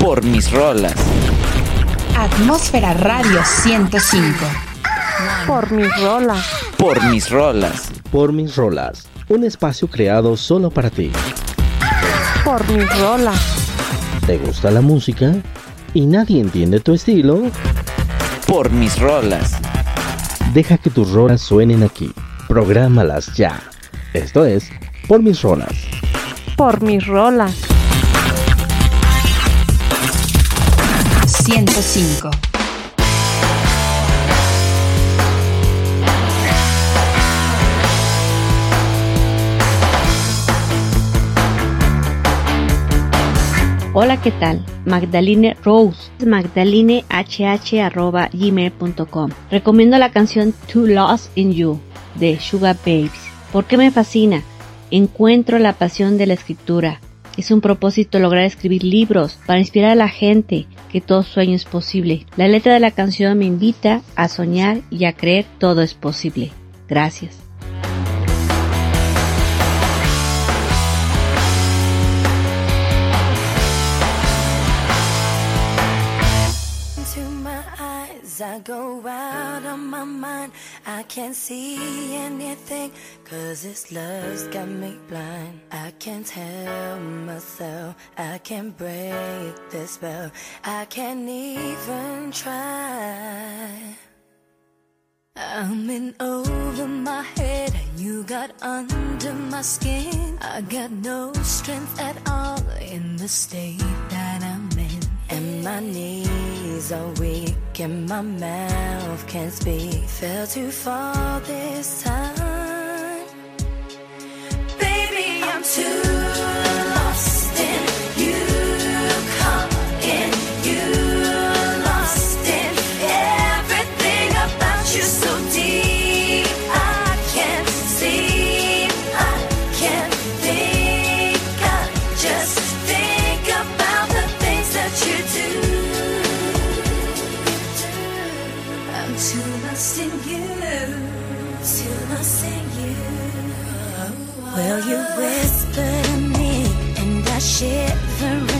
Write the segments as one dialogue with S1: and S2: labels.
S1: Por mis rolas.
S2: Atmósfera Radio 105.
S3: Por mis rolas.
S1: Por mis rolas.
S4: Por mis rolas. Un espacio creado solo para ti.
S3: Por mis rolas.
S4: ¿Te gusta la música? ¿Y nadie entiende tu estilo?
S1: Por mis rolas.
S4: Deja que tus rolas suenen aquí. Prográmalas ya. Esto es Por mis rolas.
S3: Por mis rolas.
S2: 105.
S5: Hola, ¿qué tal? Magdaline Rose, magdalinehh.gmail.com. Recomiendo la canción Too Lost in You de Sugar Babes. ¿Por qué me fascina? Encuentro la pasión de la escritura. Es un propósito lograr escribir libros para inspirar a la gente que todo sueño es posible. La letra de la canción me invita a soñar y a creer todo es posible. Gracias.
S6: I go out of my mind. I can't see anything, cause this love's got me blind. I can't help myself, I can't break this spell, I can't even try. I'm in over my head, you got under my skin. I got no strength at all in the state that I'm in. And my knees are weak, and my mouth can't speak. Fell too far this time. And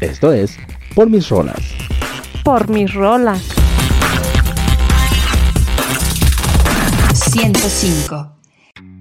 S4: Esto es Por mis rolas.
S3: Por mis rolas.
S2: 105.